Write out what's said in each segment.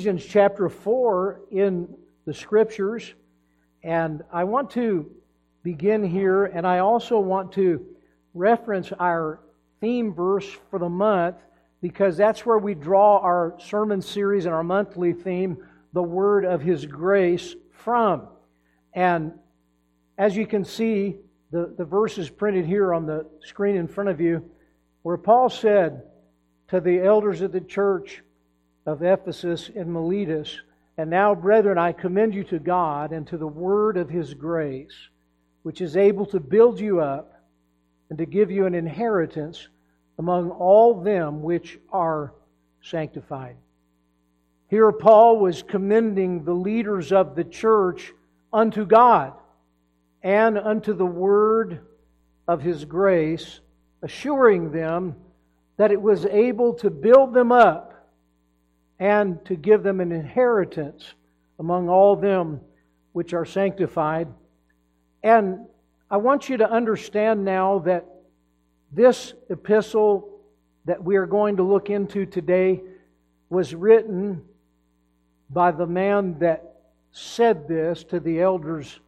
Ephesians chapter 4 in the scriptures. And I want to begin here, and I also want to reference our theme verse for the month because that's where we draw our sermon series and our monthly theme, the Word of His Grace, from. And as you can see, the, the verse is printed here on the screen in front of you, where Paul said to the elders of the church of Ephesus and Miletus, And now, brethren, I commend you to God and to the word of his grace, which is able to build you up and to give you an inheritance among all them which are sanctified. Here, Paul was commending the leaders of the church unto God and unto the word of his grace, assuring them that it was able to build them up and to give them an inheritance among all them which are sanctified. And I want you to understand now that this epistle that we are going to look into today was written by the man that said this to the elders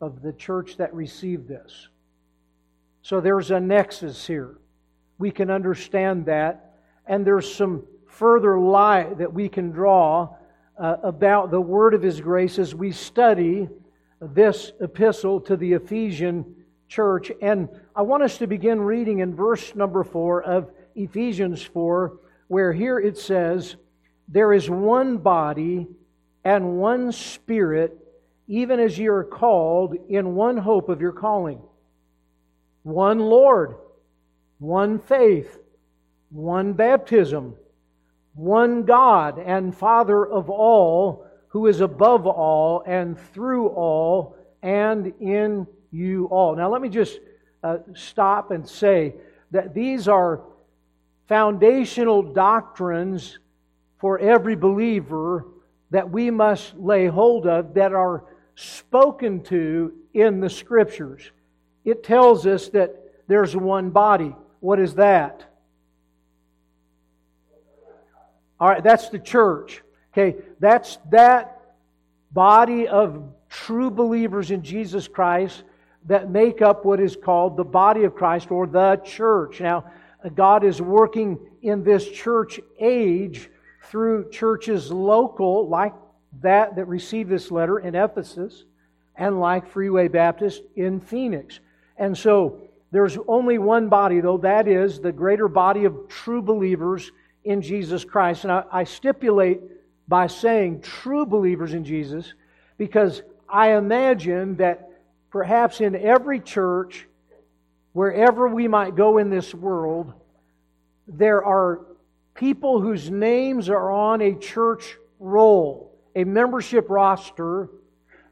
of the church that received this. So there's a nexus here. We can understand that. And there's some further light that we can draw uh, about the word of His grace as we study this epistle to the Ephesian church. And I want us to begin reading in verse number four of Ephesians 4, where here it says, There is one body and one spirit even as ye are called in one hope of your calling. One Lord, one faith, one baptism, one God and Father of all, who is above all and through all and in you all. Now, let me just uh, stop and say that these are foundational doctrines for every believer that we must lay hold of that are spoken to in the Scriptures. It tells us that there's one body. What is that? All right, that's the church. Okay, that's that body of true believers in Jesus Christ that make up what is called the body of Christ or the church. Now, God is working in this church age through churches local, like that that received this letter in Ephesus and like Freeway Baptist in Phoenix. And so there's only one body, though, that is the greater body of true believers in Jesus Christ. And I, I stipulate by saying true believers in Jesus because I imagine that perhaps in every church, wherever we might go in this world, there are people whose names are on a church roll a membership roster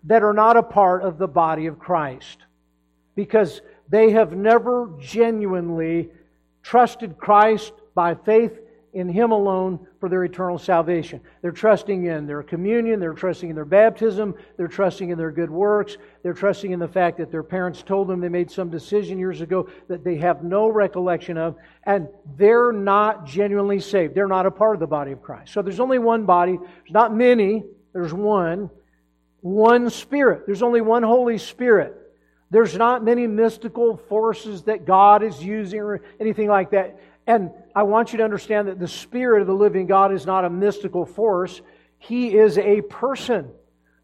that are not a part of the body of Christ because they have never genuinely trusted Christ by faith in Him alone for their eternal salvation. They're trusting in their communion, they're trusting in their baptism, they're trusting in their good works, they're trusting in the fact that their parents told them they made some decision years ago that they have no recollection of, and they're not genuinely saved. They're not a part of the body of Christ. So there's only one body, there's not many, there's one. One Spirit. There's only one Holy Spirit. There's not many mystical forces that God is using or anything like that. And I want you to understand that the Spirit of the living God is not a mystical force, He is a person,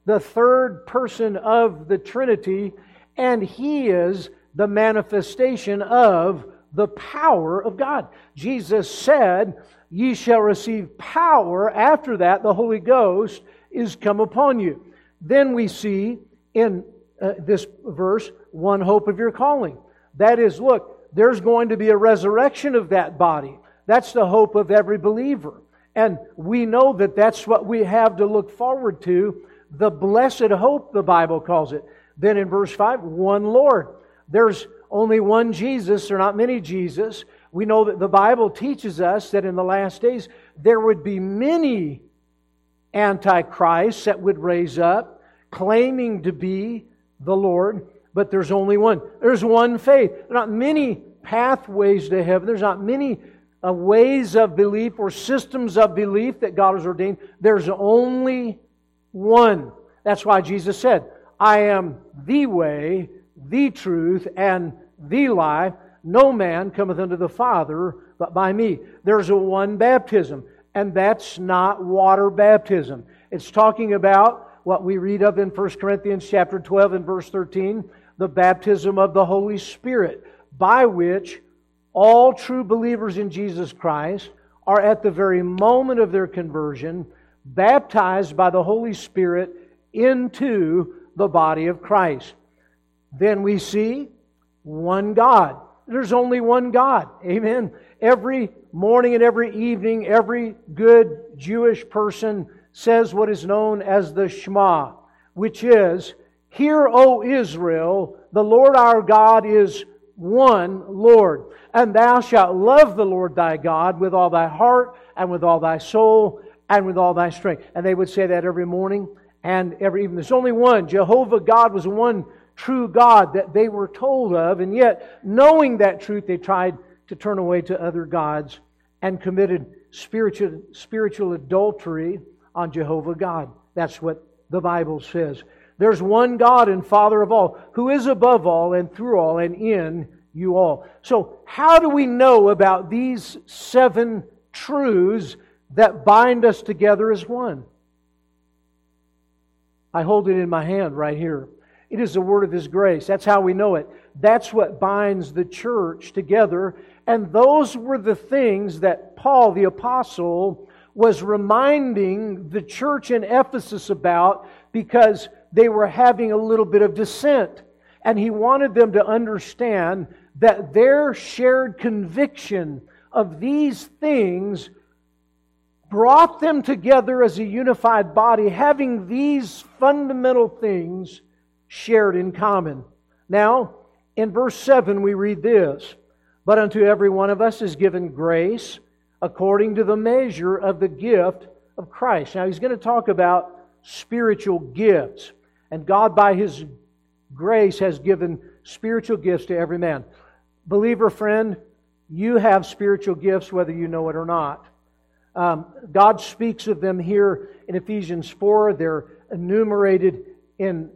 the third person of the Trinity, and He is the manifestation of the power of God. Jesus said, Ye shall receive power. After that, the Holy Ghost is come upon you. Then we see in uh, this verse one hope of your calling. That is, look, there's going to be a resurrection of that body. That's the hope of every believer. And we know that that's what we have to look forward to. The blessed hope, the Bible calls it. Then in verse 5, one Lord. There's only one Jesus, there are not many Jesus. We know that the Bible teaches us that in the last days there would be many antichrists that would raise up claiming to be the Lord but there's only one. There's one faith. There are not many pathways to heaven. There's not many uh, ways of belief or systems of belief that God has ordained. There's only one. That's why Jesus said, I am the way, the truth, and the life. No man cometh unto the Father but by me. There's a one baptism, and that's not water baptism. It's talking about what we read of in 1 Corinthians chapter 12 and verse 13, the baptism of the Holy Spirit, by which all true believers in Jesus Christ are at the very moment of their conversion baptized by the Holy Spirit into the body of Christ. Then we see one God. There's only one God. Amen. Every morning and every evening, every good Jewish person says what is known as the Shema, which is, Hear, O Israel, the Lord our God is one Lord. And thou shalt love the Lord thy God with all thy heart and with all thy soul and with all thy strength. And they would say that every morning and every evening. There's only one. Jehovah God was one true God that they were told of. And yet, knowing that truth, they tried to turn away to other gods and committed spiritual, spiritual adultery on Jehovah God. That's what the Bible says. There's one God and Father of all, who is above all and through all and in you all. So, how do we know about these seven truths that bind us together as one? I hold it in my hand right here. It is the word of His grace. That's how we know it. That's what binds the church together. And those were the things that Paul the Apostle was reminding the church in Ephesus about because they were having a little bit of dissent. And he wanted them to understand that their shared conviction of these things brought them together as a unified body, having these fundamental things shared in common. Now, in verse 7, we read this But unto every one of us is given grace according to the measure of the gift of Christ. Now, he's going to talk about spiritual gifts. And God, by His grace, has given spiritual gifts to every man. Believer friend, you have spiritual gifts whether you know it or not. Um, God speaks of them here in Ephesians 4. They're enumerated in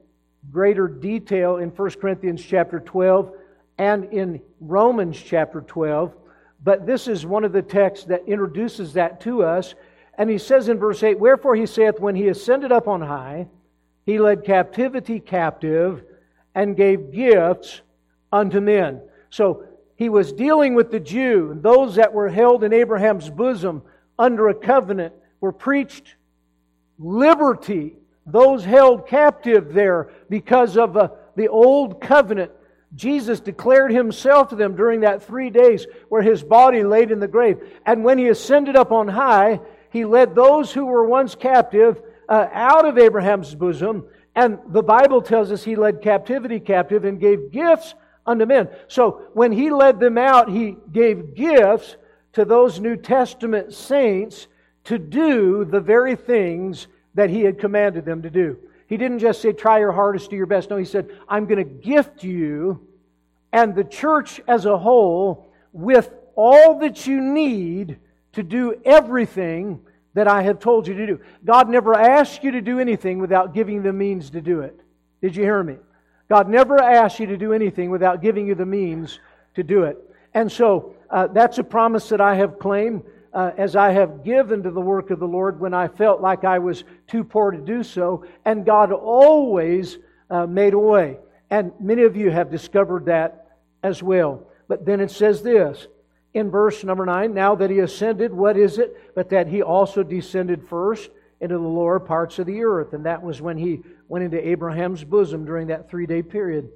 greater detail in 1 Corinthians chapter 12 and in Romans chapter 12. But this is one of the texts that introduces that to us. And he says in verse 8, Wherefore he saith, When he ascended up on high, he led captivity captive and gave gifts unto men. So he was dealing with the Jew, and those that were held in Abraham's bosom under a covenant were preached liberty. Those held captive there because of uh, the old covenant Jesus declared himself to them during that three days where his body laid in the grave. And when he ascended up on high, he led those who were once captive uh, out of Abraham's bosom. And the Bible tells us he led captivity captive and gave gifts unto men. So when he led them out, he gave gifts to those New Testament saints to do the very things that he had commanded them to do. He didn't just say, try your hardest, do your best. No, he said, I'm going to gift you and the church as a whole with all that you need to do everything that I have told you to do. God never asked you to do anything without giving the means to do it. Did you hear me? God never asked you to do anything without giving you the means to do it. And so uh, that's a promise that I have claimed uh, as I have given to the work of the Lord when I felt like I was too poor to do so. And God always uh, made a way. And many of you have discovered that as well. But then it says this in verse number 9 Now that he ascended, what is it? But that he also descended first into the lower parts of the earth. And that was when he went into Abraham's bosom during that three day period.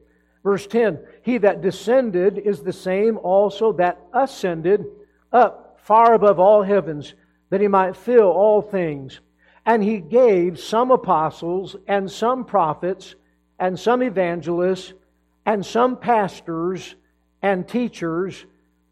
Verse 10 He that descended is the same also that ascended up far above all heavens, that he might fill all things. And he gave some apostles, and some prophets, and some evangelists, and some pastors and teachers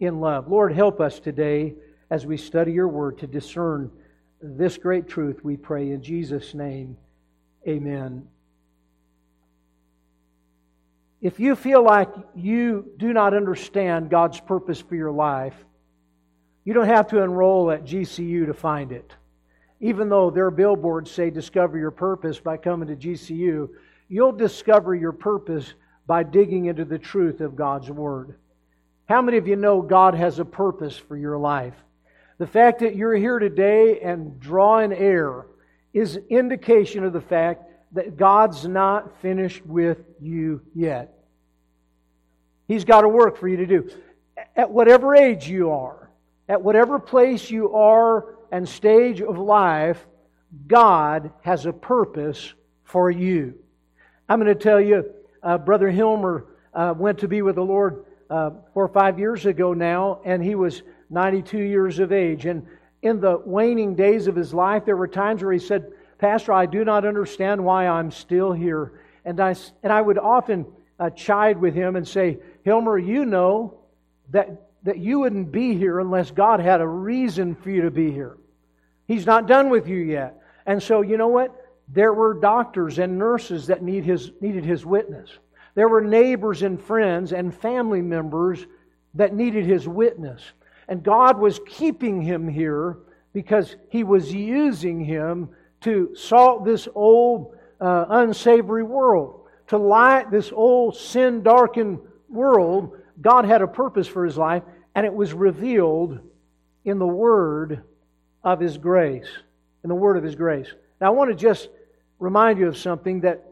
in love. Lord, help us today as we study your word to discern this great truth, we pray in Jesus' name. Amen. If you feel like you do not understand God's purpose for your life, you don't have to enroll at GCU to find it. Even though their billboards say discover your purpose by coming to GCU, you'll discover your purpose by digging into the truth of God's Word. How many of you know God has a purpose for your life? The fact that you're here today and drawing air is indication of the fact that God's not finished with you yet. He's got a work for you to do. At whatever age you are, at whatever place you are and stage of life, God has a purpose for you. I'm going to tell you, uh, Brother Hilmer uh, went to be with the Lord uh, four or five years ago now, and he was 92 years of age. And in the waning days of his life, there were times where he said, Pastor, I do not understand why I'm still here. And I, and I would often uh, chide with him and say, Hilmer, you know that, that you wouldn't be here unless God had a reason for you to be here. He's not done with you yet. And so, you know what? There were doctors and nurses that need his, needed his witness. There were neighbors and friends and family members that needed his witness. And God was keeping him here because he was using him to salt this old, uh, unsavory world, to light this old, sin darkened world. God had a purpose for his life, and it was revealed in the word of his grace. In the word of his grace. Now, I want to just remind you of something that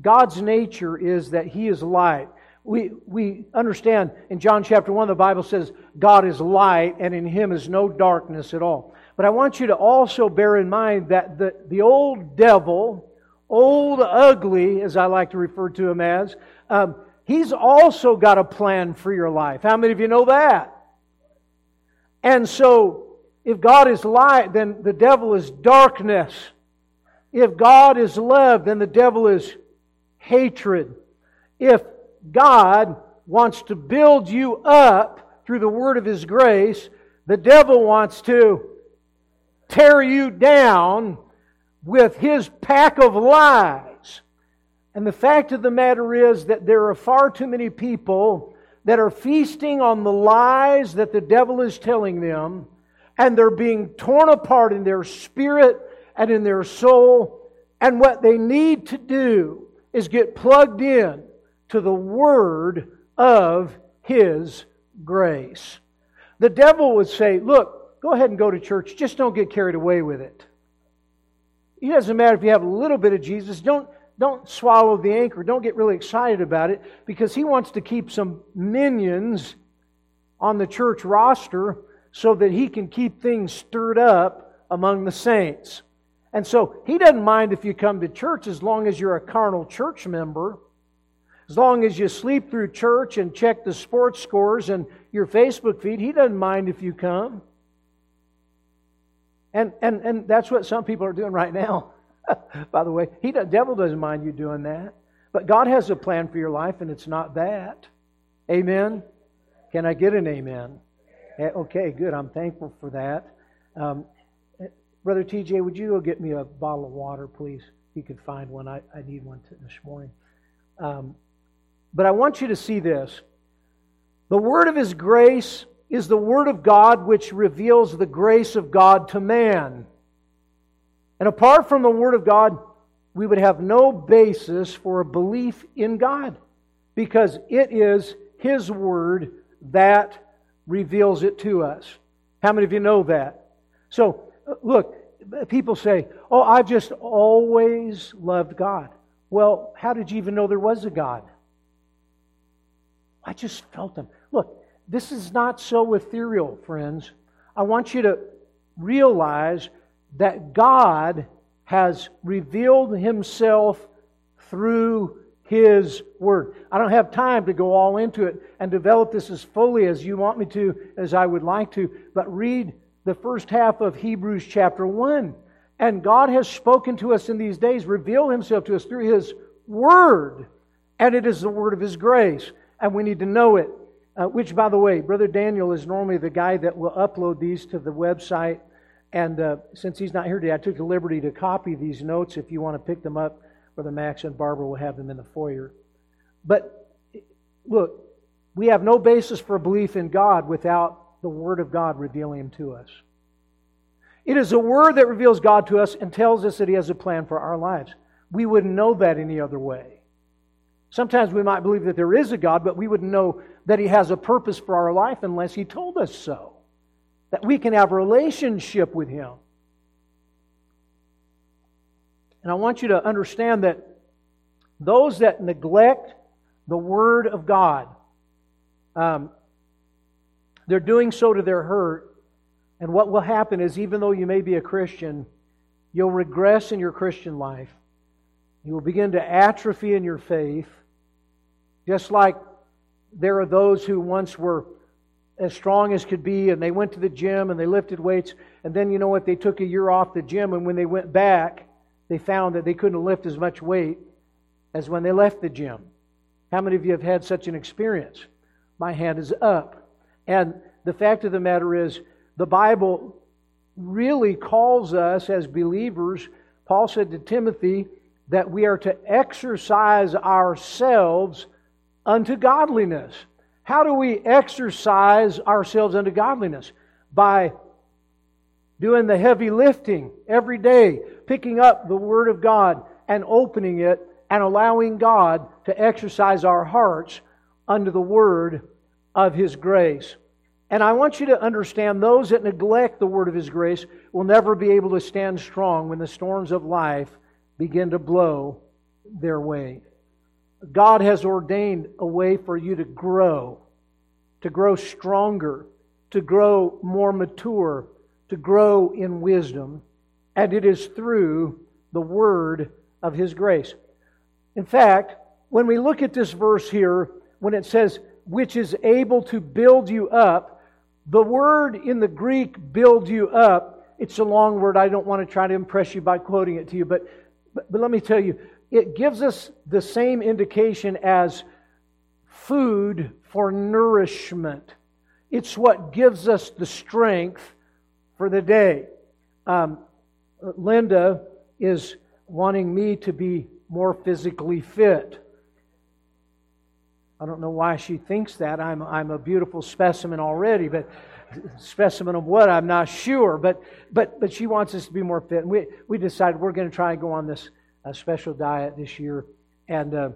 God's nature is that he is light. We, we understand in John chapter 1, the Bible says, God is light, and in him is no darkness at all. But I want you to also bear in mind that the, the old devil, old ugly, as I like to refer to him as, um, he's also got a plan for your life. How many of you know that? And so, if God is light, then the devil is darkness. If God is love, then the devil is hatred. If God wants to build you up through the word of His grace, the devil wants to tear you down with his pack of lies. And the fact of the matter is that there are far too many people that are feasting on the lies that the devil is telling them, and they're being torn apart in their spirit and in their soul. And what they need to do is get plugged in to the word of his grace. The devil would say, Look, Go ahead and go to church. Just don't get carried away with it. It doesn't matter if you have a little bit of Jesus. Don't, don't swallow the anchor. Don't get really excited about it because he wants to keep some minions on the church roster so that he can keep things stirred up among the saints. And so he doesn't mind if you come to church as long as you're a carnal church member. As long as you sleep through church and check the sports scores and your Facebook feed, he doesn't mind if you come. And, and, and that's what some people are doing right now, by the way. He, the devil doesn't mind you doing that. But God has a plan for your life, and it's not that. Amen? Can I get an amen? Eh, okay, good. I'm thankful for that. Um, Brother TJ, would you go get me a bottle of water, please? If you could find one. I, I need one this morning. Um, but I want you to see this. The word of His grace is the Word of God which reveals the grace of God to man. And apart from the Word of God, we would have no basis for a belief in God because it is His Word that reveals it to us. How many of you know that? So, look, people say, Oh, I've just always loved God. Well, how did you even know there was a God? I just felt Him. Look, this is not so ethereal, friends. I want you to realize that God has revealed Himself through His Word. I don't have time to go all into it and develop this as fully as you want me to, as I would like to, but read the first half of Hebrews chapter 1. And God has spoken to us in these days, revealed Himself to us through His Word. And it is the Word of His grace. And we need to know it. Uh, which, by the way, Brother Daniel is normally the guy that will upload these to the website. And uh, since he's not here today, I took the liberty to copy these notes. If you want to pick them up, Brother Max and Barbara will have them in the foyer. But look, we have no basis for belief in God without the Word of God revealing Him to us. It is a word that reveals God to us and tells us that He has a plan for our lives. We wouldn't know that any other way. Sometimes we might believe that there is a God, but we wouldn't know that He has a purpose for our life unless He told us so. That we can have a relationship with Him. And I want you to understand that those that neglect the Word of God, um, they're doing so to their hurt and what will happen is, even though you may be a Christian, you'll regress in your Christian life. You will begin to atrophy in your faith, just like there are those who once were as strong as could be and they went to the gym and they lifted weights, and then you know what? They took a year off the gym, and when they went back, they found that they couldn't lift as much weight as when they left the gym. How many of you have had such an experience? My hand is up. And the fact of the matter is, the Bible really calls us as believers, Paul said to Timothy, that we are to exercise ourselves unto godliness. How do we exercise ourselves unto godliness? By doing the heavy lifting every day, picking up the Word of God and opening it and allowing God to exercise our hearts under the Word of His grace. And I want you to understand those that neglect the word of His grace will never be able to stand strong when the storms of life begin to blow their way. God has ordained a way for you to grow, to grow stronger, to grow more mature, to grow in wisdom, and it is through the word of His grace. In fact, when we look at this verse here, when it says, which is able to build you up, the word in the Greek, build you up, it's a long word. I don't want to try to impress you by quoting it to you, but, but, but let me tell you, it gives us the same indication as food for nourishment. It's what gives us the strength for the day. Um, Linda is wanting me to be more physically fit. I don't know why she thinks that. I'm, I'm a beautiful specimen already, but specimen of what I'm not sure. But, but, but she wants us to be more fit. And we, we decided we're going to try and go on this uh, special diet this year. And uh,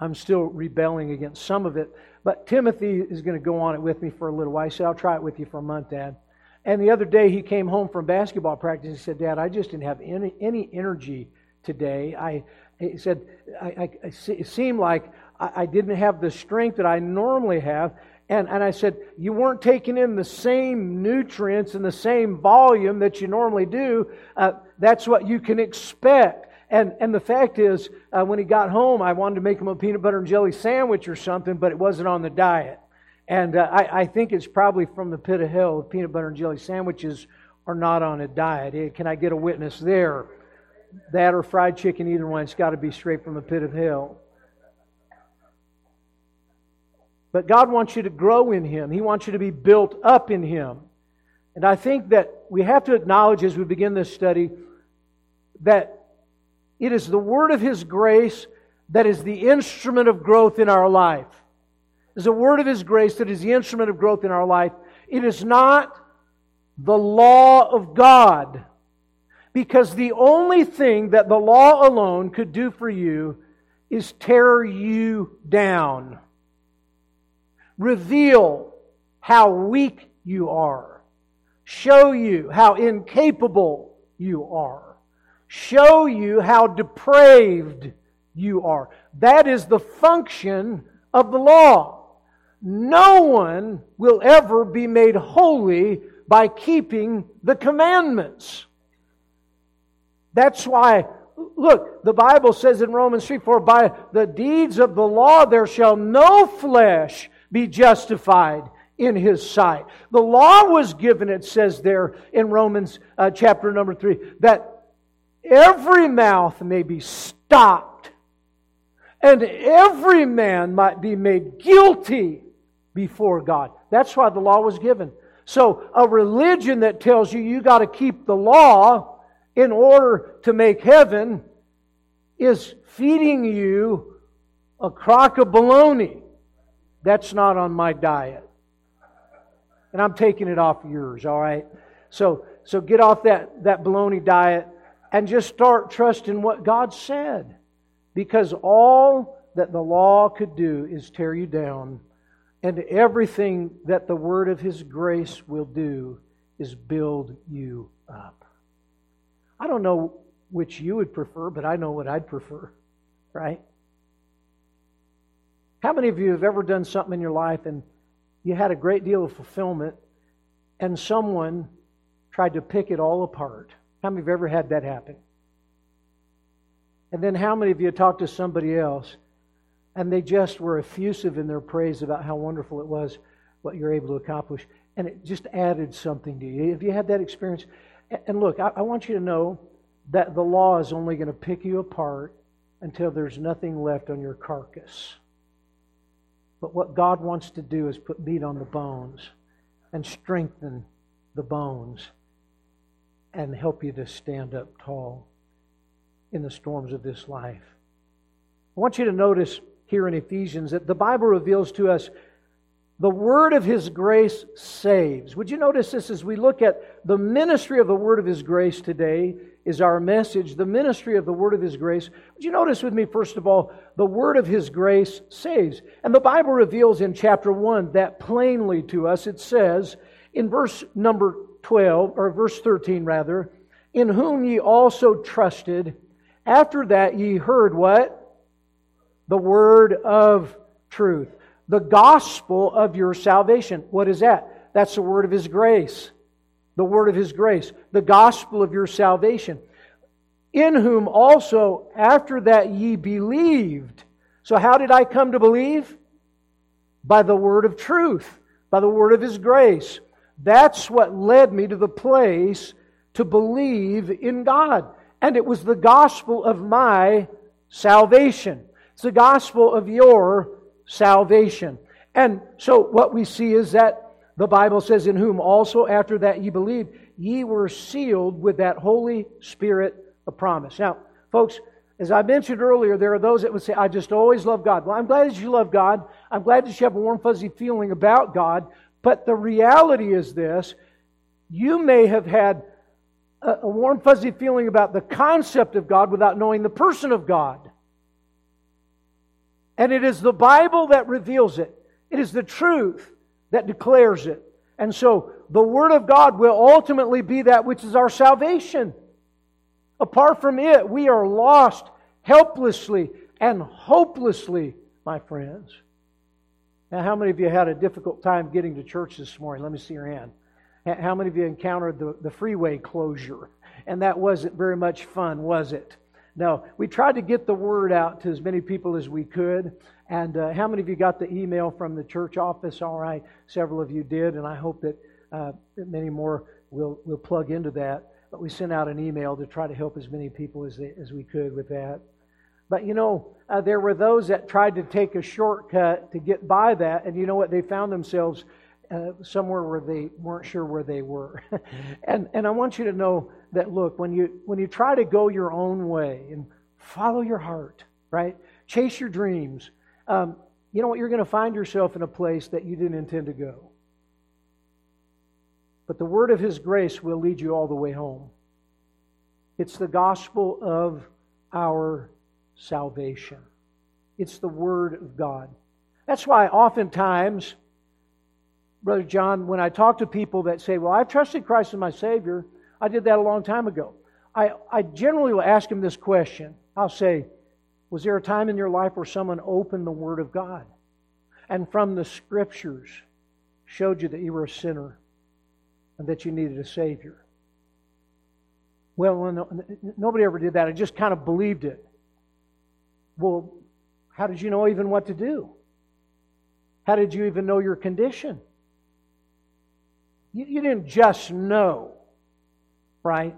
I'm still rebelling against some of it. But Timothy is going to go on it with me for a little while. I said, I'll try it with you for a month, Dad. And the other day he came home from basketball practice. He said, Dad, I just didn't have any, any energy today. I, he said, I, I, it seemed like I, didn't have the strength that I normally have. And, and I said, You weren't taking in the same nutrients and the same volume that you normally do. Uh, that's what you can expect. And, and the fact is, uh, when he got home, I wanted to make him a peanut butter and jelly sandwich or something, but it wasn't on the diet. And uh, I, I think it's probably from the pit of hell. Peanut butter and jelly sandwiches are not on a diet. Eh, can I get a witness there? That or fried chicken, either one. It's got to be straight from the pit of hell. But God wants you to grow in Him. He wants you to be built up in Him. And I think that we have to acknowledge as we begin this study that it is the word of His grace that is the instrument of growth in our life. It is the word of His grace that is the instrument of growth in our life. It is not the law of God. Because the only thing that the law alone could do for you is tear you down reveal how weak you are, show you how incapable you are, show you how depraved you are. That is the function of the law. No one will ever be made holy by keeping the commandments. That's why, look, the Bible says in Romans 3 For by the deeds of the law there shall no flesh be justified in his sight. The law was given, it says there in Romans uh, chapter number 3, that every mouth may be stopped and every man might be made guilty before God. That's why the law was given. So, a religion that tells you you got to keep the law in order to make heaven is feeding you a crock of bologna. That's not on my diet. And I'm taking it off yours, all right? So, so get off that, that baloney diet and just start trusting what God said. Because all that the law could do is tear you down and everything that the word of His grace will do is build you up. I don't know which you would prefer, but I know what I'd prefer, right? How many of you have ever done something in your life and you had a great deal of fulfillment and someone tried to pick it all apart? How many of you have ever had that happen? And then how many of you talked to somebody else and they just were effusive in their praise about how wonderful it was what you're able to accomplish. And it just added something to you. Have you had that experience? And look, I, I want you to know that the law is only going to pick you apart until there's nothing left on your carcass. But what God wants to do is put meat on the bones and strengthen the bones and help you to stand up tall in the storms of this life. I want you to notice here in Ephesians that the Bible reveals to us the word of his grace saves. Would you notice this as we look at the ministry of the word of his grace today is our message, the ministry of the word of his grace. Would you notice with me first of all the word of his grace saves. And the Bible reveals in chapter 1 that plainly to us. It says in verse number 12 or verse 13 rather, in whom ye also trusted after that ye heard what? the word of truth, the gospel of your salvation. What is that? That's the word of His grace. The word of His grace, the gospel of your salvation. In whom also after that ye believed. So, how did I come to believe? By the word of truth, by the word of His grace. That's what led me to the place to believe in God. And it was the gospel of my salvation. It's the gospel of your salvation. And so what we see is that the Bible says, In whom also after that ye believed, ye were sealed with that Holy Spirit of promise. Now, folks, as I mentioned earlier, there are those that would say, I just always love God. Well, I'm glad that you love God. I'm glad that you have a warm, fuzzy feeling about God. But the reality is this you may have had a warm, fuzzy feeling about the concept of God without knowing the person of God. And it is the Bible that reveals it, it is the truth that declares it. And so the Word of God will ultimately be that which is our salvation. Apart from it, we are lost helplessly and hopelessly, my friends. Now, how many of you had a difficult time getting to church this morning? Let me see your hand. How many of you encountered the, the freeway closure? And that wasn't very much fun, was it? No, we tried to get the word out to as many people as we could. And uh, how many of you got the email from the church office? All right, several of you did, and I hope that, uh, that many more will, will plug into that. But we sent out an email to try to help as many people as, they, as we could with that. But you know, uh, there were those that tried to take a shortcut to get by that, and you know what? They found themselves uh, somewhere where they weren't sure where they were. and, and I want you to know that, look, when you, when you try to go your own way and follow your heart, right? Chase your dreams, um, you know what? You're going to find yourself in a place that you didn't intend to go. But the word of His grace will lead you all the way home. It's the gospel of our salvation, it's the word of God. That's why oftentimes Brother John, when I talk to people that say, Well, I've trusted Christ as my Savior, I did that a long time ago. I, I generally will ask them this question. I'll say, Was there a time in your life where someone opened the Word of God and from the Scriptures showed you that you were a sinner and that you needed a Savior? Well, nobody ever did that. I just kind of believed it. Well, how did you know even what to do? How did you even know your condition? You, didn't just know, right?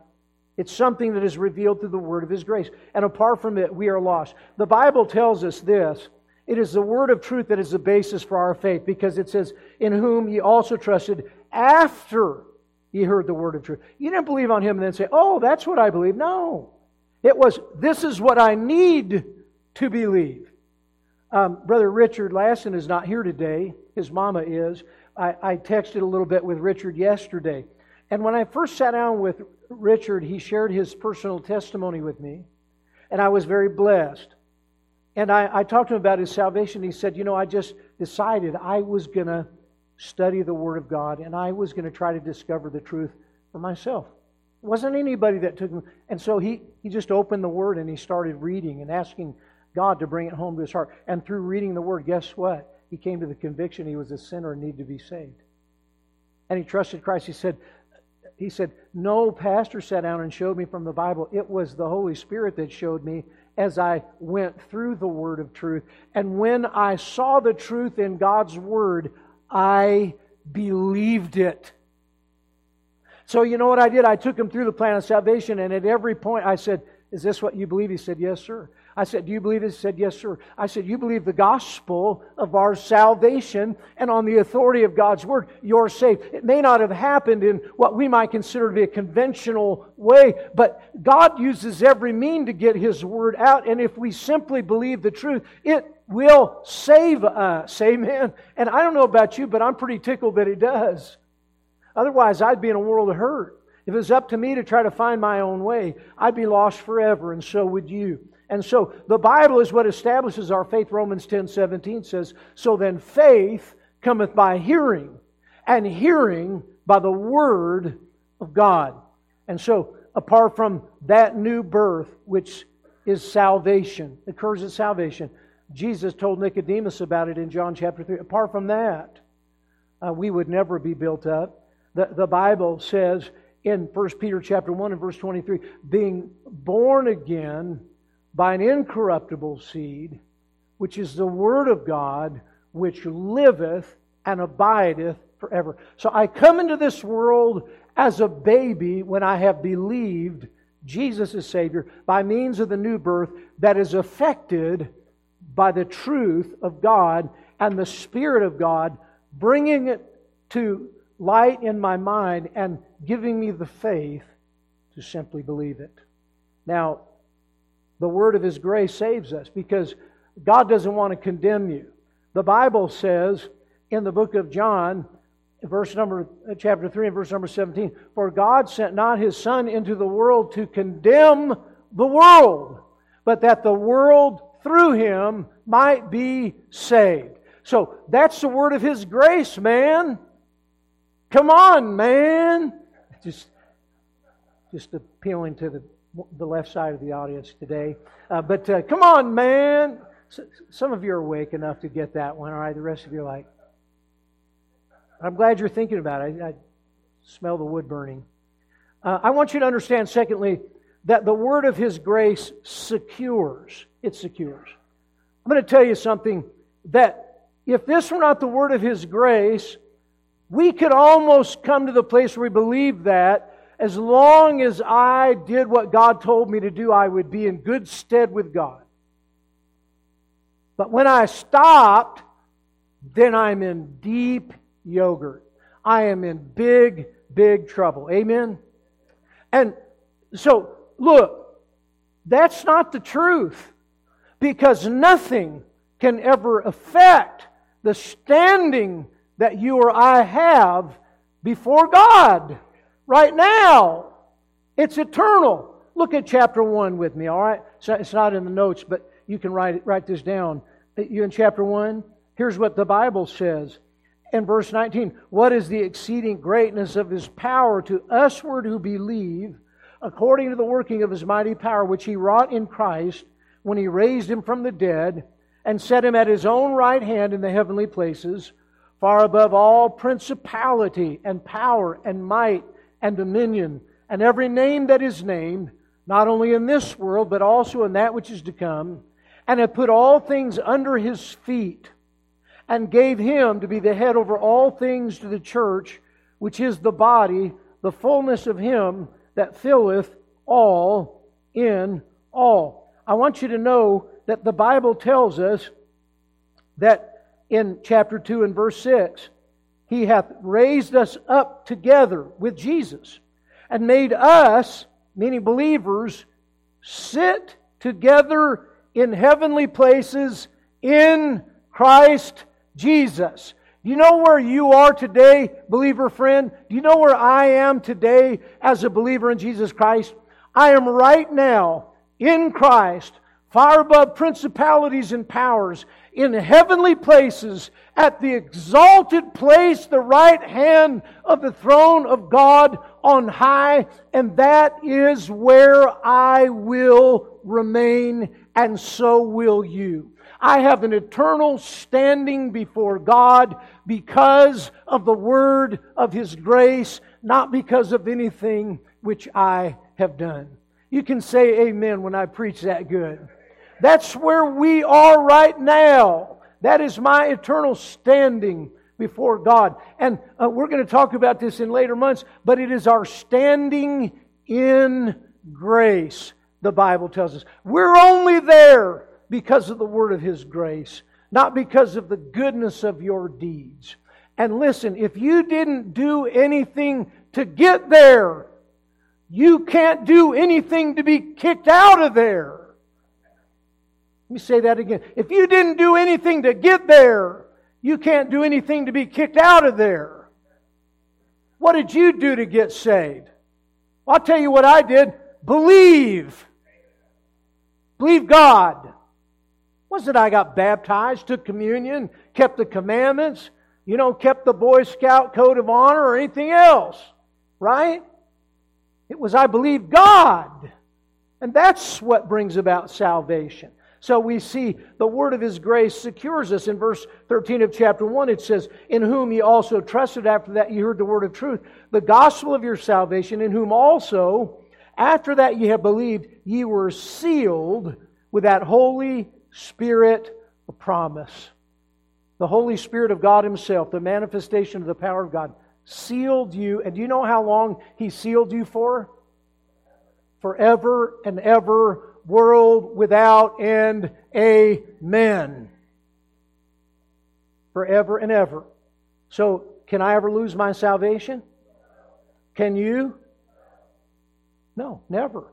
It's something that is revealed through the word of His grace. And apart from it, we are lost. The Bible tells us this it is the word of truth that is the basis for our faith because it says, In whom ye also trusted after ye heard the word of truth. You didn't believe on Him and then say, Oh, that's what I believe. No. It was, This is what I need to believe. Um, Brother Richard Lassen is not here today. His mama is. I, I texted a little bit with Richard yesterday. And when I first sat down with Richard, he shared his personal testimony with me. And I was very blessed. And I, I talked to him about his salvation. He said, You know, I just decided I was going to study the Word of God and I was going to try to discover the truth for myself. It wasn't anybody that took him. And so he, he just opened the Word and he started reading and asking God to bring it home to his heart. And through reading the Word, guess what? He came to the conviction he was a sinner and needed to be saved. And he trusted Christ. He said, he said, No pastor sat down and showed me from the Bible. It was the Holy Spirit that showed me as I went through the Word of truth. And when I saw the truth in God's Word, I believed it. So, you know what I did? I took him through the plan of salvation, and at every point I said, Is this what you believe? He said, Yes, sir. I said, Do you believe this? He said, Yes, sir. I said, You believe the gospel of our salvation, and on the authority of God's word, you're saved. It may not have happened in what we might consider to be a conventional way, but God uses every mean to get his word out, and if we simply believe the truth, it will save us. Amen. And I don't know about you, but I'm pretty tickled that He does. Otherwise, I'd be in a world of hurt. If it was up to me to try to find my own way, I'd be lost forever, and so would you. And so the Bible is what establishes our faith. Romans 10 17 says, So then faith cometh by hearing, and hearing by the word of God. And so, apart from that new birth, which is salvation, occurs at salvation, Jesus told Nicodemus about it in John chapter 3. Apart from that, uh, we would never be built up. The, the Bible says in 1 Peter chapter 1 and verse 23, being born again by an incorruptible seed, which is the Word of God, which liveth and abideth forever. So I come into this world as a baby when I have believed Jesus is Savior by means of the new birth that is affected by the truth of God and the Spirit of God, bringing it to light in my mind and giving me the faith to simply believe it. Now, the word of His grace saves us because God doesn't want to condemn you. The Bible says in the book of John, verse number uh, chapter 3 and verse number 17 for god sent not his son into the world to condemn the world but that the world through him might be saved. So that's the word of his grace, man. Come on, man. Just, just appealing to the, the left side of the audience today. Uh, but uh, come on, man. some of you are awake enough to get that one, all right? The rest of you are like, I'm glad you're thinking about it. I, I smell the wood burning. Uh, I want you to understand, secondly, that the word of his grace secures. It secures. I'm going to tell you something that if this were not the word of his grace, we could almost come to the place where we believe that as long as I did what God told me to do, I would be in good stead with God. But when I stopped, then I'm in deep yogurt. I am in big, big trouble. Amen? And so Look, that's not the truth because nothing can ever affect the standing that you or I have before God right now. It's eternal. Look at chapter 1 with me, all right? It's not in the notes, but you can write, it, write this down. You in chapter 1? Here's what the Bible says in verse 19, What is the exceeding greatness of his power to usward who believe, according to the working of his mighty power, which he wrought in Christ when he raised him from the dead and set him at his own right hand in the heavenly places, far above all principality and power and might and dominion and every name that is named, not only in this world, but also in that which is to come, and hath put all things under his feet, and gave him to be the head over all things to the church, which is the body, the fullness of him that filleth all in all. I want you to know that the Bible tells us that in chapter 2 and verse 6, He hath raised us up together with Jesus and made us, meaning believers, sit together in heavenly places in Christ Jesus. Do you know where you are today, believer friend? Do you know where I am today as a believer in Jesus Christ? I am right now in Christ, far above principalities and powers, in heavenly places, at the exalted place, the right hand of the throne of God on high, and that is where I will remain, and so will you. I have an eternal standing before God because of the word of His grace, not because of anything which I have done. You can say amen when I preach that good. That's where we are right now. That is my eternal standing before God. And uh, we're going to talk about this in later months, but it is our standing in grace, the Bible tells us. We're only there because of the word of His grace, not because of the goodness of your deeds. And listen, if you didn't do anything to get there, you can't do anything to be kicked out of there. Let me say that again. If you didn't do anything to get there, you can't do anything to be kicked out of there. What did you do to get saved? I'll tell you what I did. Believe. Believe God. Wasn't I got baptized, took communion, kept the commandments, you know, kept the Boy Scout code of honor or anything else, right? It was I believed God. And that's what brings about salvation. So we see the word of his grace secures us. In verse 13 of chapter 1, it says, In whom ye also trusted after that ye heard the word of truth, the gospel of your salvation, in whom also, after that ye have believed, ye were sealed with that Holy Spirit of promise. The Holy Spirit of God Himself, the manifestation of the power of God, sealed you. And do you know how long He sealed you for? Forever and ever, world without end. Amen. Forever and ever. So, can I ever lose my salvation? Can you? No, never.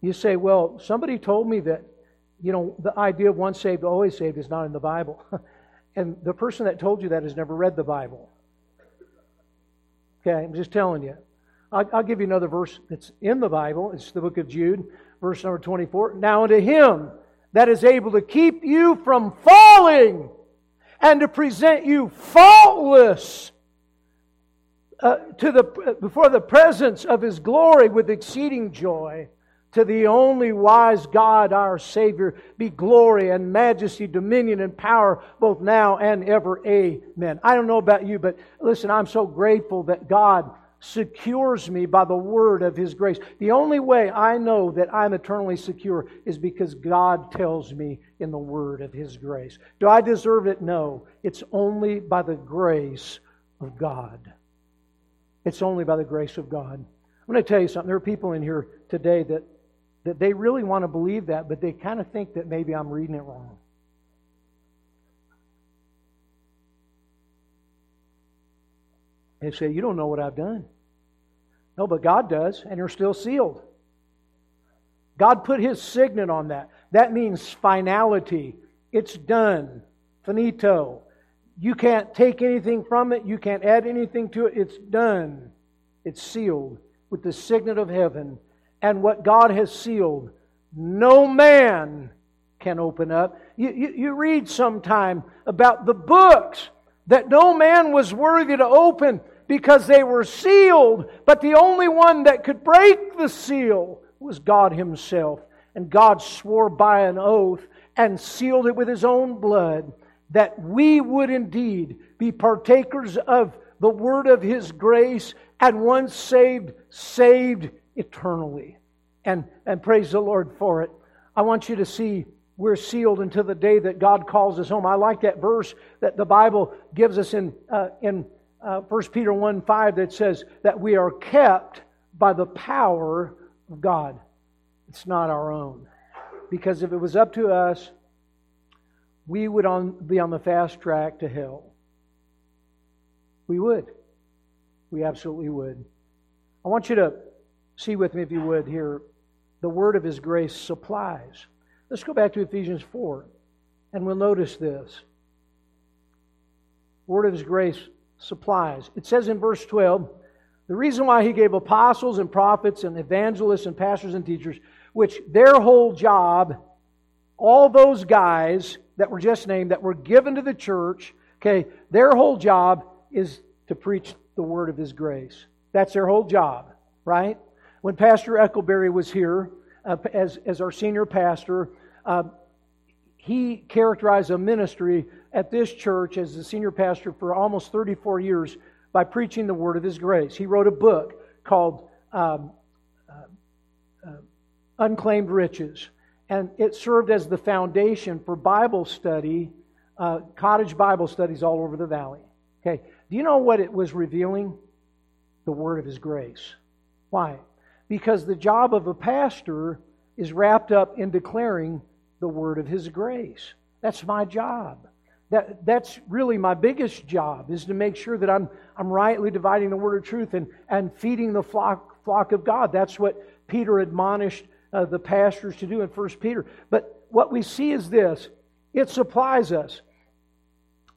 You say, well, somebody told me that, you know, the idea of once saved, always saved is not in the Bible. and the person that told you that has never read the Bible. Okay, I'm just telling you. I'll, I'll, give you another verse that's in the Bible. It's the book of Jude, verse number 24. Now unto him that is able to keep you from falling and to present you faultless uh, to the, before the presence of his glory with exceeding joy. To the only wise God, our Savior, be glory and majesty, dominion and power, both now and ever. Amen. I don't know about you, but listen, I'm so grateful that God secures me by the word of His grace. The only way I know that I'm eternally secure is because God tells me in the word of His grace. Do I deserve it? No. It's only by the grace of God. It's only by the grace of God. I'm going to tell you something. There are people in here today that that they really want to believe that, but they kind of think that maybe I'm reading it wrong. They say, You don't know what I've done. No, but God does, and you're still sealed. God put His signet on that. That means finality. It's done. Finito. You can't take anything from it, you can't add anything to it. It's done. It's sealed with the signet of heaven and what God has sealed, no man can open up. You, you, you read sometime about the books that no man was worthy to open because they were sealed, but the only one that could break the seal was God Himself. And God swore by an oath and sealed it with His own blood that we would indeed be partakers of the word of His grace and once saved, saved eternally. And, and praise the Lord for it. I want you to see we're sealed until the day that God calls us home. I like that verse that the Bible gives us in, uh, in uh, 1 Peter 1 5 that says that we are kept by the power of God. It's not our own. Because if it was up to us, we would on, be on the fast track to hell. We would. We absolutely would. I want you to see with me, if you would, here the word of His grace supplies. Let's go back to Ephesians 4, and we'll notice this. Word of His grace supplies. It says in verse 12, the reason why He gave apostles and prophets and evangelists and pastors and teachers, which their whole job, all those guys that were just named, that were given to the church, okay, their whole job is to preach the word of His grace. That's their whole job, right? When Pastor Eckleberry was here, uh, as, as our senior pastor, uh, he characterized a ministry at this church as the senior pastor for almost 34 years by preaching the word of his grace. He wrote a book called um, uh, uh, Unclaimed Riches, and it served as the foundation for Bible study, uh, cottage Bible studies all over the valley. Okay, do you know what it was revealing? The word of his grace. Why? because the job of a pastor is wrapped up in declaring the word of his grace. That's my job. That, that's really my biggest job is to make sure that I'm, I'm rightly dividing the word of truth and, and feeding the flock, flock of God. That's what Peter admonished uh, the pastors to do in First Peter. But what we see is this it supplies us.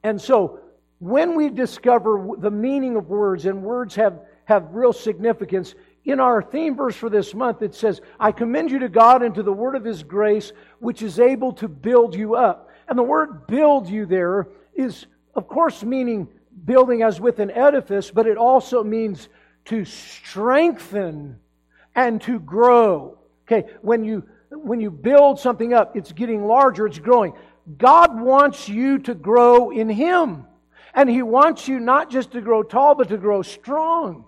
And so when we discover the meaning of words, and words have, have real significance, in our theme verse for this month, it says, I commend you to God and to the word of his grace, which is able to build you up. And the word build you there is, of course, meaning building as with an edifice, but it also means to strengthen and to grow. Okay, when you when you build something up, it's getting larger, it's growing. God wants you to grow in Him. And He wants you not just to grow tall, but to grow strong.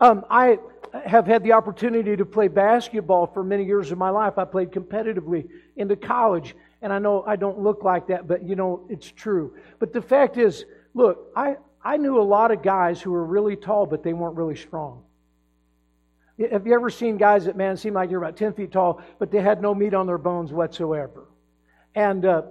Um, I have had the opportunity to play basketball for many years of my life. I played competitively into college, and I know I don't look like that, but you know, it's true. But the fact is, look, I, I knew a lot of guys who were really tall, but they weren't really strong. Have you ever seen guys that, man, seem like they're about 10 feet tall, but they had no meat on their bones whatsoever? And, uh,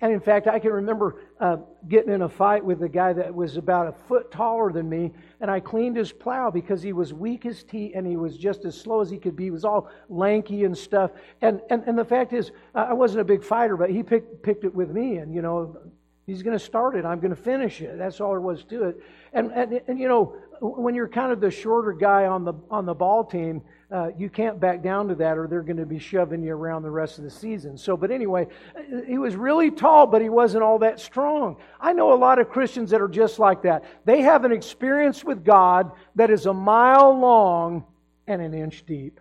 and in fact, I can remember uh, getting in a fight with a guy that was about a foot taller than me, and I cleaned his plow because he was weak as tea and he was just as slow as he could be. He was all lanky and stuff. And, and, and the fact is, I wasn't a big fighter, but he picked, picked it with me, and, you know, he's going to start it. I'm going to finish it. That's all there was to it. And, and, and, you know, when you're kind of the shorter guy on the, on the ball team, uh, you can't back down to that or they're going to be shoving you around the rest of the season. So, but anyway, he was really tall, but he wasn't all that strong. I know a lot of Christians that are just like that. They have an experience with God that is a mile long and an inch deep.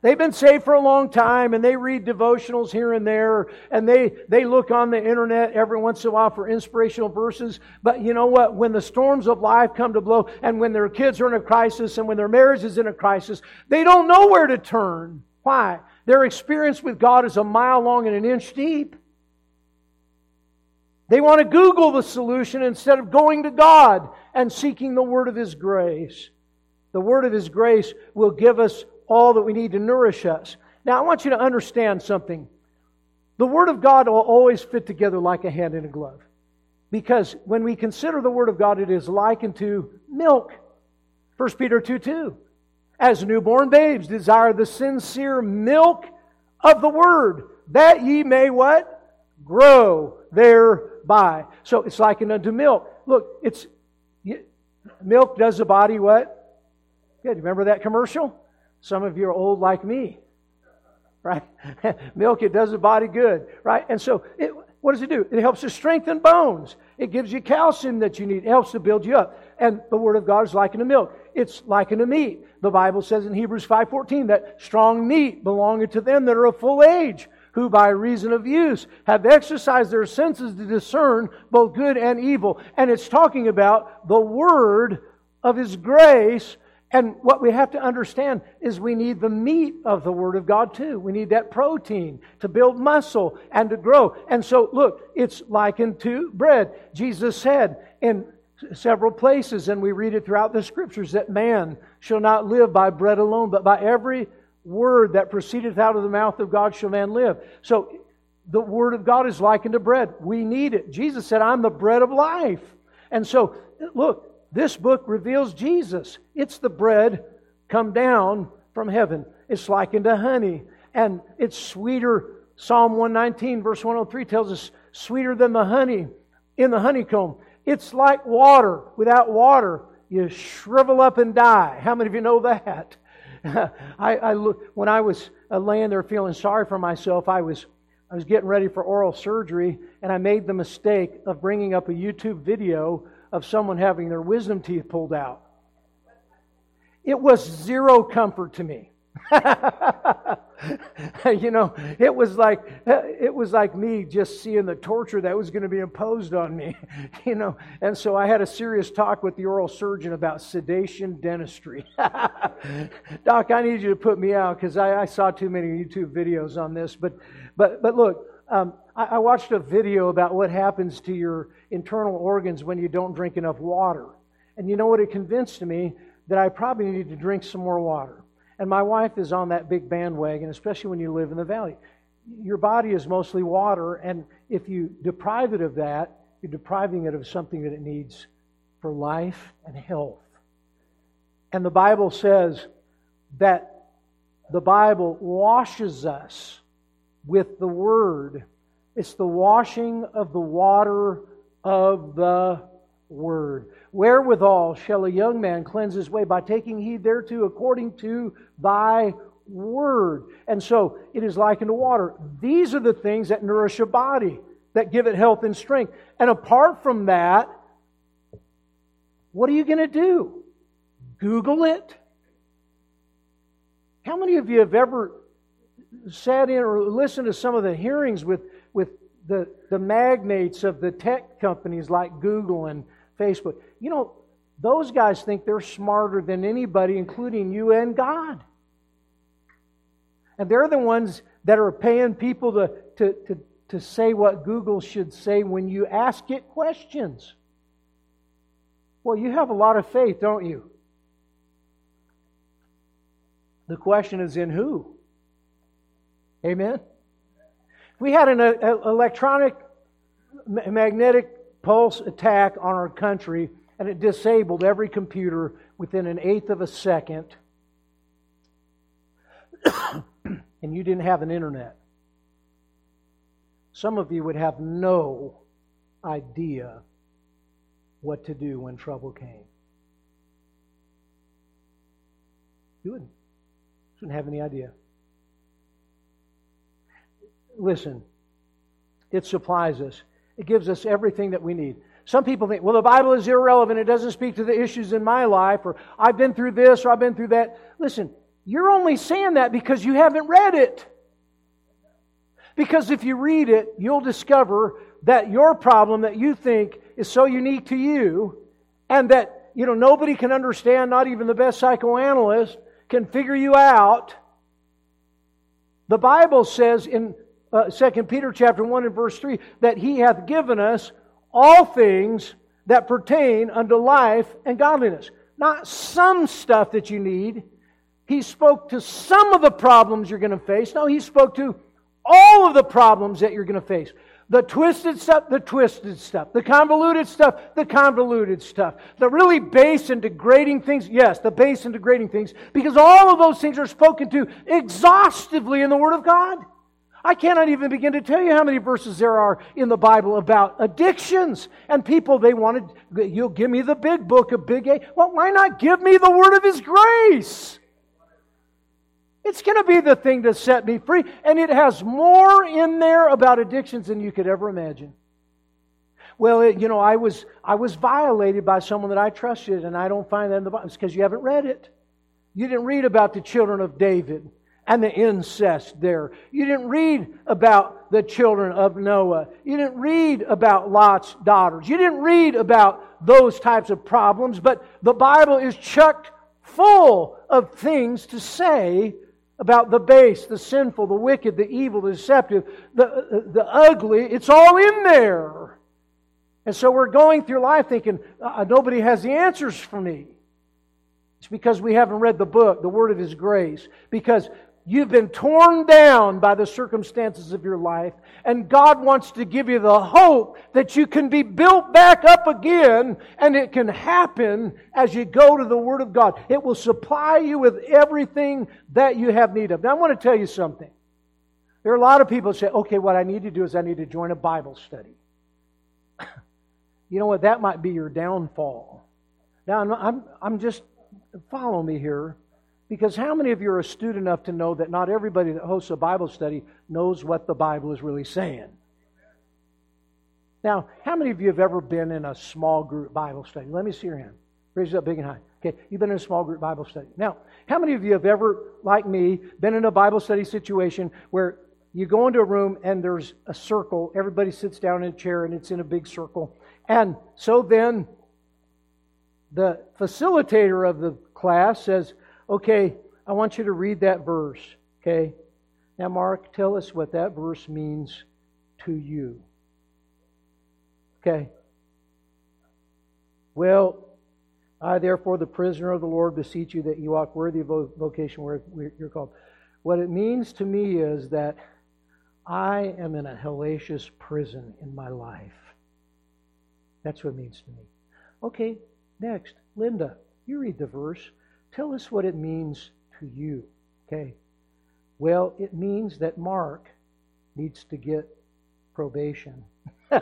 They've been saved for a long time and they read devotionals here and there and they, they look on the internet every once in a while for inspirational verses. But you know what? When the storms of life come to blow and when their kids are in a crisis and when their marriage is in a crisis, they don't know where to turn. Why? Their experience with God is a mile long and an inch deep. They want to Google the solution instead of going to God and seeking the word of His grace. The word of His grace will give us all that we need to nourish us. Now, I want you to understand something. The Word of God will always fit together like a hand in a glove. Because when we consider the Word of God, it is likened to milk. 1 Peter 2 2. As newborn babes desire the sincere milk of the Word, that ye may what? Grow thereby. So it's likened unto milk. Look, it's milk does the body what? Good. Remember that commercial? Some of you are old like me, right? Milk, it does the body good, right? And so, it, what does it do? It helps to strengthen bones. It gives you calcium that you need. It helps to build you up. And the Word of God is likened to milk. It's likened to meat. The Bible says in Hebrews 5.14 that strong meat belongeth to them that are of full age, who by reason of use have exercised their senses to discern both good and evil. And it's talking about the Word of His grace and what we have to understand is we need the meat of the Word of God too. We need that protein to build muscle and to grow. And so, look, it's likened to bread. Jesus said in several places, and we read it throughout the Scriptures, that man shall not live by bread alone, but by every word that proceedeth out of the mouth of God shall man live. So, the Word of God is likened to bread. We need it. Jesus said, I'm the bread of life. And so, look, this book reveals Jesus. It's the bread come down from heaven. It's likened to honey, and it's sweeter. Psalm 119, verse 103 tells us, sweeter than the honey in the honeycomb. It's like water. Without water, you shrivel up and die. How many of you know that? I, I look, when I was uh, laying there feeling sorry for myself, I was I was getting ready for oral surgery, and I made the mistake of bringing up a YouTube video of someone having their wisdom teeth pulled out. It was zero comfort to me. you know, it was like it was like me just seeing the torture that was going to be imposed on me. You know, and so I had a serious talk with the oral surgeon about sedation dentistry. Doc, I need you to put me out because I, I, saw too many YouTube videos on this. But but but look, um, I, watched a video about what happens to your internal organs when you don't drink enough water. And you know what? It convinced me that I probably need to drink some more water. And my wife is on that big bandwagon, especially when you live in the valley. Your body is mostly water, and if you deprive it of that, you're depriving it of something that it needs for life and health. And the Bible says that the Bible washes us with the Word. It's the washing of the water of the Word. Wherewithal shall a young man cleanse his way? By taking heed thereto according to thy Word. And so it is likened to water. These are the things that nourish a body, that give it health and strength. And apart from that, what are you going to do? Google it? How many of you have ever sat in or listened to some of the hearings with, the, the magnates of the tech companies like Google and Facebook. You know, those guys think they're smarter than anybody, including you and God. And they're the ones that are paying people to, to, to, to say what Google should say when you ask it questions. Well, you have a lot of faith, don't you? The question is in who? Amen? We had an uh, uh, electronic magnetic pulse attack on our country and it disabled every computer within an eighth of a second, and you didn't have an internet, some of you would have no idea what to do when trouble came. You wouldn't. You wouldn't have any idea listen, it supplies us. It gives us everything that we need. Some people think, well, the Bible is irrelevant. It doesn't speak to the issues in my life, or I've been through this, or I've been through that. Listen, you're only saying that because you haven't read it. Because if you read it, you'll discover that your problem that you think is so unique to you, and that you know nobody can understand, not even the best psychoanalyst can figure you out. The Bible says in uh, 2 Peter chapter 1 and verse 3 that he hath given us all things that pertain unto life and godliness. Not some stuff that you need. He spoke to some of the problems you're going to face. No, he spoke to all of the problems that you're going to face. The twisted stuff, the twisted stuff. The convoluted stuff, the convoluted stuff. The really base and degrading things, yes, the base and degrading things, because all of those things are spoken to exhaustively in the Word of God. I cannot even begin to tell you how many verses there are in the Bible about addictions and people they wanted. You'll give me the big book of Big A. Well, why not give me the word of His grace? It's going to be the thing to set me free. And it has more in there about addictions than you could ever imagine. Well, it, you know, I was, I was violated by someone that I trusted, and I don't find that in the Bible. It's because you haven't read it. You didn't read about the children of David and the incest there. You didn't read about the children of Noah. You didn't read about Lot's daughters. You didn't read about those types of problems, but the Bible is chucked full of things to say about the base, the sinful, the wicked, the evil, the deceptive, the, the ugly. It's all in there. And so we're going through life thinking, uh, nobody has the answers for me. It's because we haven't read the book, the Word of His grace. Because You've been torn down by the circumstances of your life, and God wants to give you the hope that you can be built back up again, and it can happen as you go to the Word of God. It will supply you with everything that you have need of. Now, I want to tell you something. There are a lot of people who say, okay, what I need to do is I need to join a Bible study. you know what? That might be your downfall. Now, I'm, I'm, I'm just, follow me here. Because how many of you are astute enough to know that not everybody that hosts a Bible study knows what the Bible is really saying? Now, how many of you have ever been in a small group Bible study? Let me see your hand. Raise it up big and high. Okay, you've been in a small group Bible study. Now, how many of you have ever, like me, been in a Bible study situation where you go into a room and there's a circle, everybody sits down in a chair and it's in a big circle. And so then the facilitator of the class says, Okay, I want you to read that verse. Okay? Now, Mark, tell us what that verse means to you. Okay? Well, I, therefore, the prisoner of the Lord, beseech you that you walk worthy of vocation where you're called. What it means to me is that I am in a hellacious prison in my life. That's what it means to me. Okay, next, Linda, you read the verse. Tell us what it means to you. Okay. Well, it means that Mark needs to get probation.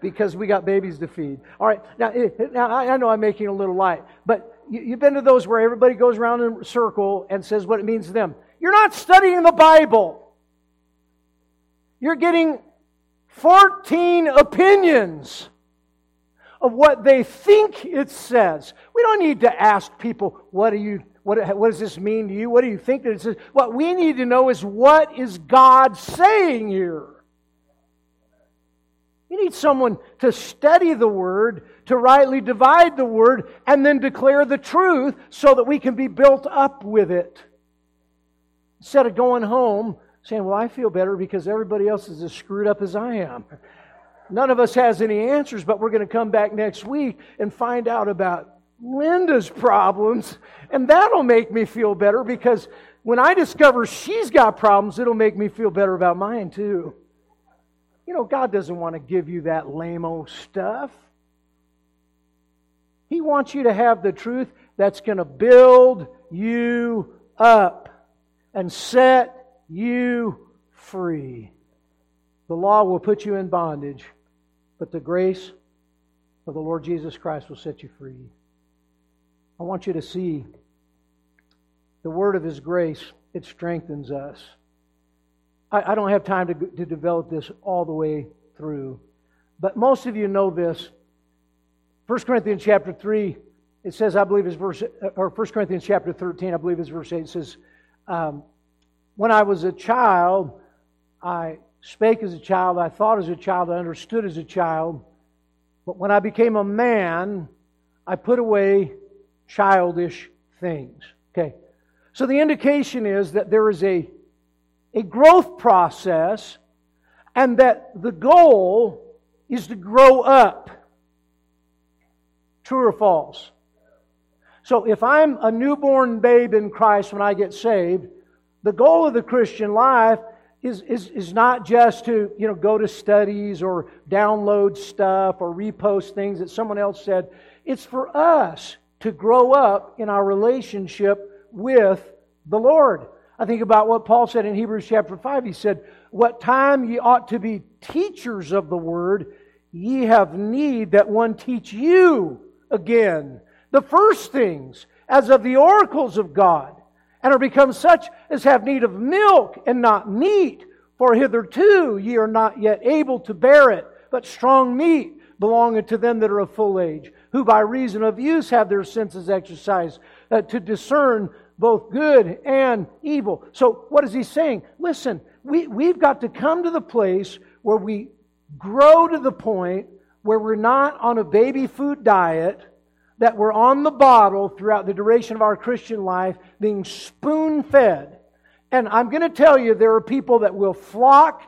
because we got babies to feed. All right, now, eh, now I know I'm making a little light, but you've been to those where everybody goes around in a circle and says what it means to them. You're not studying the Bible. You're getting 14 opinions of what they think it says. We don't need to ask people, what do you what, what does this mean to you? What do you think that it says? What we need to know is what is God saying here? You need someone to study the Word, to rightly divide the Word, and then declare the truth so that we can be built up with it. Instead of going home saying, Well, I feel better because everybody else is as screwed up as I am. None of us has any answers, but we're going to come back next week and find out about Linda's problems, and that'll make me feel better because when I discover she's got problems, it'll make me feel better about mine too. You know, God doesn't want to give you that lame old stuff. He wants you to have the truth that's going to build you up and set you free. The law will put you in bondage, but the grace of the Lord Jesus Christ will set you free. I want you to see the word of His grace, it strengthens us. I, I don't have time to, to develop this all the way through, but most of you know this. 1 Corinthians chapter 3, it says, I believe is verse, or 1 Corinthians chapter 13, I believe is verse 8, it says, um, When I was a child, I spake as a child, I thought as a child, I understood as a child. But when I became a man, I put away childish things. Okay. So the indication is that there is a, a growth process and that the goal is to grow up. True or false? So if I'm a newborn babe in Christ when I get saved, the goal of the Christian life is, is, is not just to you know, go to studies or download stuff or repost things that someone else said. It's for us to grow up in our relationship with the Lord. I think about what Paul said in Hebrews chapter 5. He said, What time ye ought to be teachers of the word, ye have need that one teach you again the first things as of the oracles of God and are become such as have need of milk and not meat, for hitherto ye are not yet able to bear it. but strong meat belongeth to them that are of full age, who by reason of use have their senses exercised uh, to discern both good and evil. So, what is he saying? Listen, we, we've got to come to the place where we grow to the point where we're not on a baby food diet, that we're on the bottle throughout the duration of our Christian life, being spoon fed. And I'm going to tell you, there are people that will flock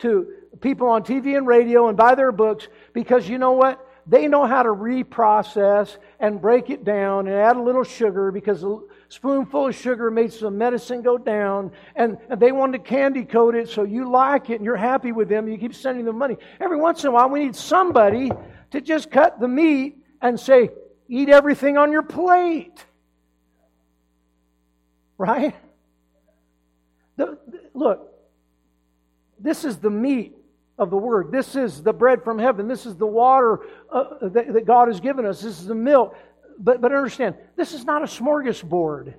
to people on TV and radio and buy their books because you know what? They know how to reprocess and break it down and add a little sugar because a spoonful of sugar makes the medicine go down. And, and they want to candy coat it so you like it and you're happy with them. You keep sending them money. Every once in a while, we need somebody to just cut the meat and say, eat everything on your plate. Right? The, look, this is the meat of the Word. This is the bread from heaven. This is the water uh, that, that, God has given us. This is the milk. But, but understand, this is not a smorgasbord.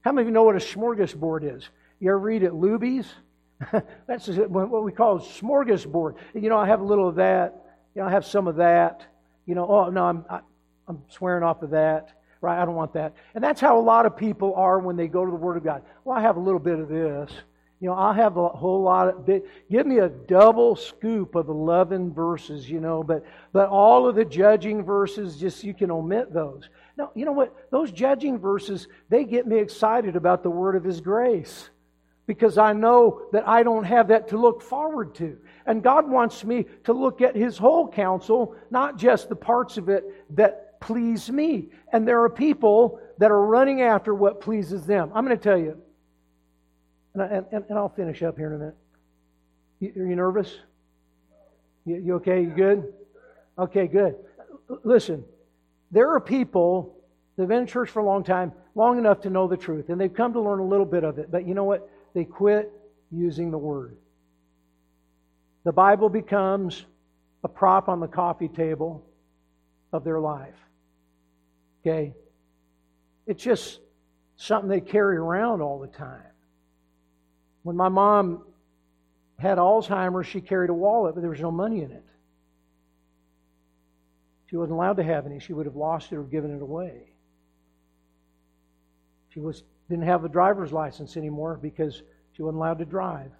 How many of you know what a smorgasbord is? You ever read at Luby's? That's what we call a smorgasbord. You know, I have a little of that. You know, I have some of that. You know, oh, no, I'm, I, am i am swearing off of that. Right? I don't want that. And that's how a lot of people are when they go to the Word of God. Well, I have a little bit of this. You know, I'll have a whole lot of bit. Give me a double scoop of 11 verses, you know, but, but all of the judging verses, just you can omit those. Now, you know what? Those judging verses, they get me excited about the word of His grace because I know that I don't have that to look forward to. And God wants me to look at His whole counsel, not just the parts of it that please me. And there are people that are running after what pleases them. I'm going to tell you, and, I, and, and I'll finish up here in a minute. You, are you nervous? You, you okay? You good? Okay, good. Listen, there are people that have been in church for a long time, long enough to know the truth, and they've come to learn a little bit of it. But you know what? They quit using the Word. The Bible becomes a prop on the coffee table of their life. Okay? It's just something they carry around all the time. When my mom had Alzheimer's, she carried a wallet, but there was no money in it. She wasn't allowed to have any. She would have lost it or given it away. She was, didn't have a driver's license anymore because she wasn't allowed to drive.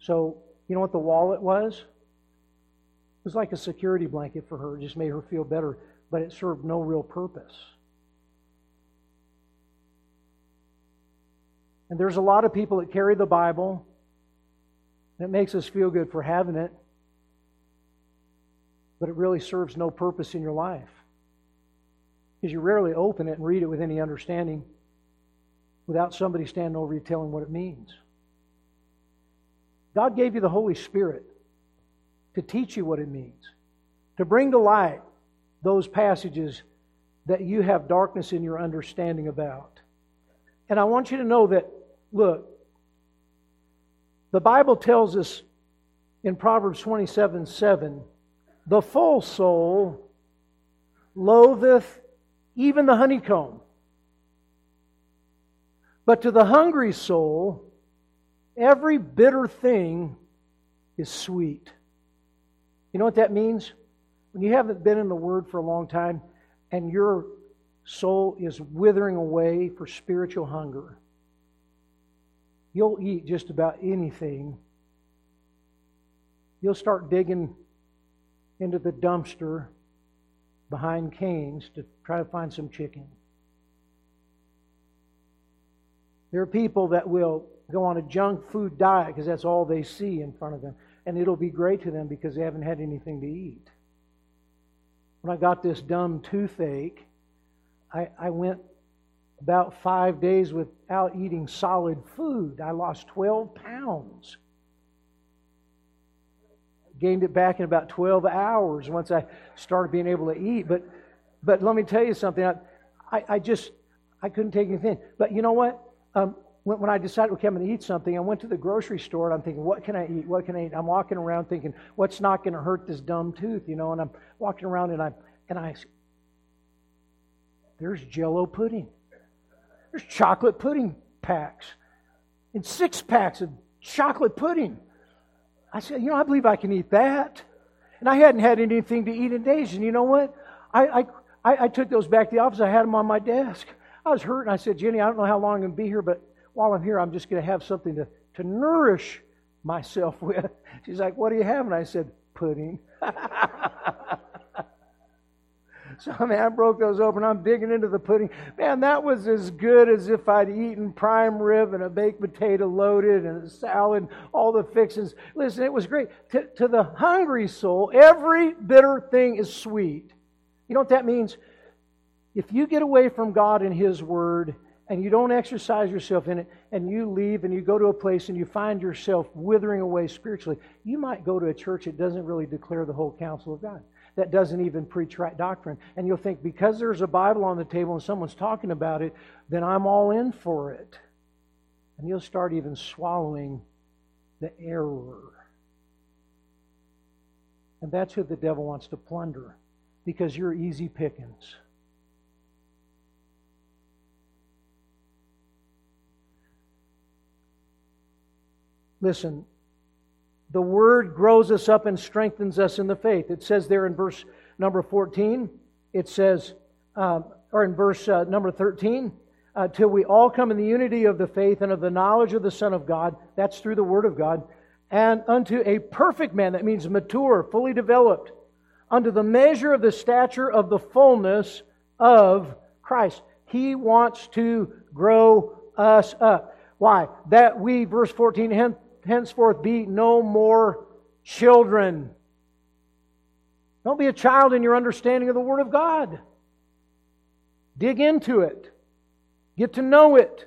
So, you know what the wallet was? It was like a security blanket for her. It just made her feel better, but it served no real purpose. And there's a lot of people that carry the Bible. It makes us feel good for having it, but it really serves no purpose in your life. Because you rarely open it and read it with any understanding without somebody standing over you telling what it means. God gave you the Holy Spirit to teach you what it means, to bring to light those passages that you have darkness in your understanding about. And I want you to know that Look, the Bible tells us in Proverbs 27 7, the full soul loatheth even the honeycomb. But to the hungry soul, every bitter thing is sweet. You know what that means? When you haven't been in the Word for a long time and your soul is withering away for spiritual hunger, You'll eat just about anything. You'll start digging into the dumpster behind Cane's to try to find some chicken. There are people that will go on a junk food diet because that's all they see in front of them. And it'll be great to them because they haven't had anything to eat. When I got this dumb toothache, I, I went about five days without eating solid food. I lost 12 pounds. Gained it back in about 12 hours once I started being able to eat. But, but let me tell you something. I, I, I just, I couldn't take anything. But you know what? Um, when, when I decided, okay, I'm going to eat something, I went to the grocery store and I'm thinking, what can I eat? What can I eat? I'm walking around thinking, what's not going to hurt this dumb tooth, you know? And I'm walking around and I, and I, there's jello pudding. There's chocolate pudding packs and six packs of chocolate pudding. I said, You know, I believe I can eat that. And I hadn't had anything to eat in days. And you know what? I, I, I took those back to the office. I had them on my desk. I was hurting. I said, Jenny, I don't know how long I'm going to be here, but while I'm here, I'm just going to have something to, to nourish myself with. She's like, What do you have? And I said, Pudding. So, I mean, I broke those open. I'm digging into the pudding. Man, that was as good as if I'd eaten prime rib and a baked potato loaded and a salad, all the fixings. Listen, it was great. To, to the hungry soul, every bitter thing is sweet. You know what that means? If you get away from God and His Word, and you don't exercise yourself in it, and you leave and you go to a place and you find yourself withering away spiritually, you might go to a church that doesn't really declare the whole counsel of God that doesn't even preach right doctrine. And you'll think, because there's a Bible on the table and someone's talking about it, then I'm all in for it. And you'll start even swallowing the error. And that's who the devil wants to plunder because you're easy pickings. Listen, the Word grows us up and strengthens us in the faith. It says there in verse number 14, it says, um, or in verse uh, number 13, uh, till we all come in the unity of the faith and of the knowledge of the Son of God. That's through the Word of God. And unto a perfect man, that means mature, fully developed, unto the measure of the stature of the fullness of Christ. He wants to grow us up. Why? That we, verse 14, henceforth be no more children. Don't be a child in your understanding of the Word of God. Dig into it, get to know it.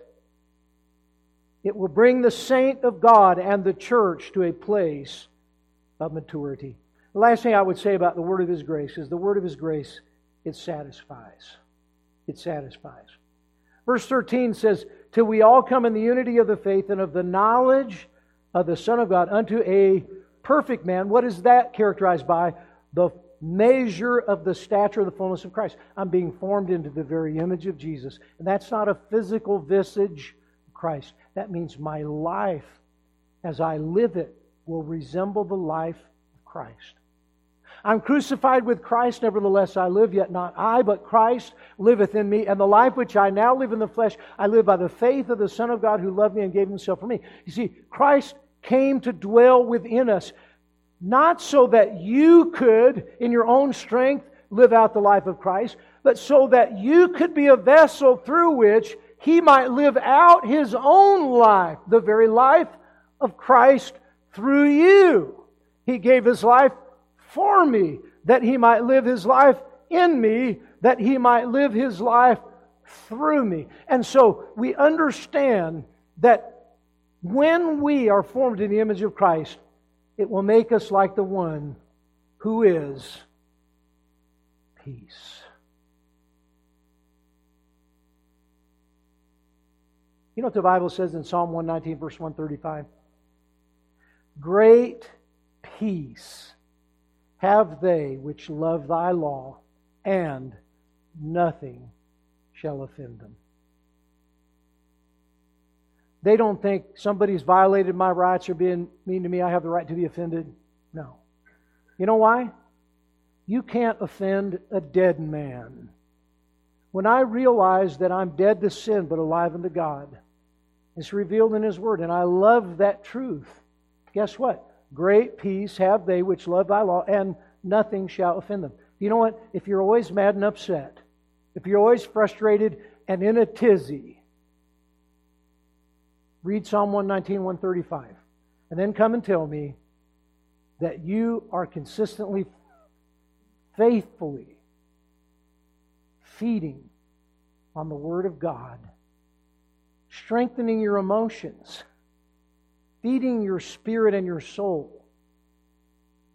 It will bring the saint of God and the church to a place of maturity. The last thing I would say about the word of His grace is the word of His grace, it satisfies. It satisfies. Verse 13 says, Till we all come in the unity of the faith and of the knowledge of the Son of God unto a perfect man. What is that characterized by? The measure of the stature of the fullness of Christ. I'm being formed into the very image of Jesus. And that's not a physical visage of Christ. That means my life, as I live it, will resemble the life of Christ. I'm crucified with Christ, nevertheless I live, yet not I, but Christ liveth in me. And the life which I now live in the flesh, I live by the faith of the Son of God who loved me and gave himself for me. You see, Christ came to dwell within us, not so that you could, in your own strength, live out the life of Christ, but so that you could be a vessel through which he might live out his own life, the very life of Christ through you. He gave his life for me, that he might live his life in me, that he might live his life through me. And so we understand that when we are formed in the image of Christ, it will make us like the one who is peace. You know what the Bible says in Psalm 119, verse 135? Great peace have they which love thy law, and nothing shall offend them. They don't think somebody's violated my rights or being mean to me. I have the right to be offended. No. You know why? You can't offend a dead man. When I realize that I'm dead to sin but alive unto God, it's revealed in His Word, and I love that truth. Guess what? Great peace have they which love thy law, and nothing shall offend them. You know what? If you're always mad and upset, if you're always frustrated and in a tizzy, Read Psalm 119, 135. And then come and tell me that you are consistently, faithfully feeding on the Word of God, strengthening your emotions, feeding your spirit and your soul,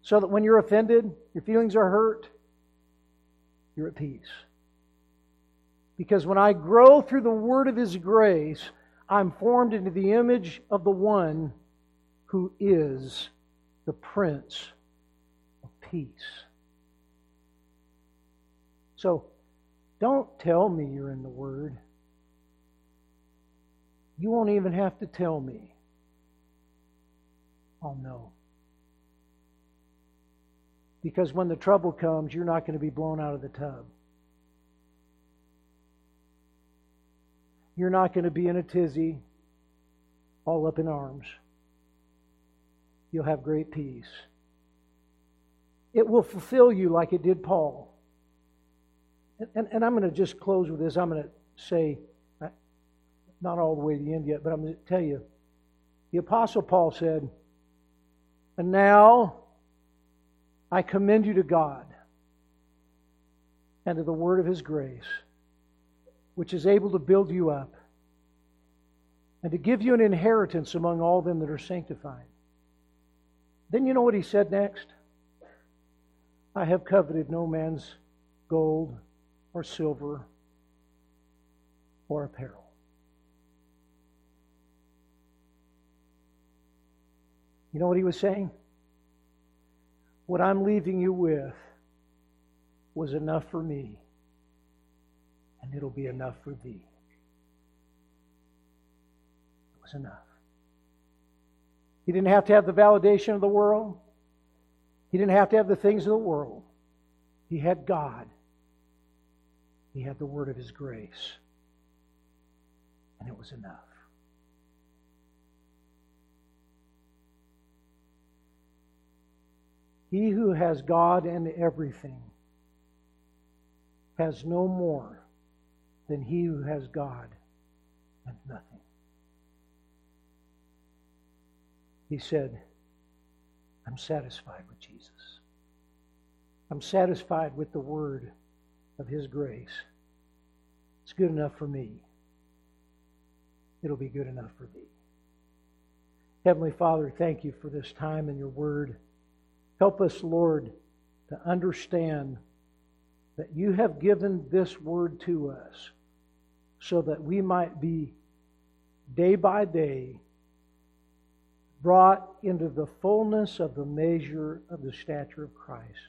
so that when you're offended, your feelings are hurt, you're at peace. Because when I grow through the Word of His grace, I'm formed into the image of the one who is the Prince of Peace. So, don't tell me you're in the Word. You won't even have to tell me. Oh, I'll know. Because when the trouble comes, you're not going to be blown out of the tub. You're not going to be in a tizzy, all up in arms. You'll have great peace. It will fulfill you like it did Paul. And, and, and I'm going to just close with this. I'm going to say, uh, not all the way to the end yet, but I'm going to tell you. The Apostle Paul said, And now I commend you to God and to the word of his grace, which is able to build you up and to give you an inheritance among all them that are sanctified. Then you know what he said next? I have coveted no man's gold or silver or apparel. You know what he was saying? What I'm leaving you with was enough for me, and it'll be enough for thee. It was enough. He didn't have to have the validation of the world. He didn't have to have the things of the world. He had God. He had the word of his grace. And it was enough. He who has God and everything has no more than he who has God and nothing. He said, I'm satisfied with Jesus. I'm satisfied with the word of his grace. It's good enough for me. It'll be good enough for thee. Heavenly Father, thank you for this time and your word. Help us, Lord, to understand that you have given this word to us so that we might be day by day brought into the fullness of the measure of the stature of Christ,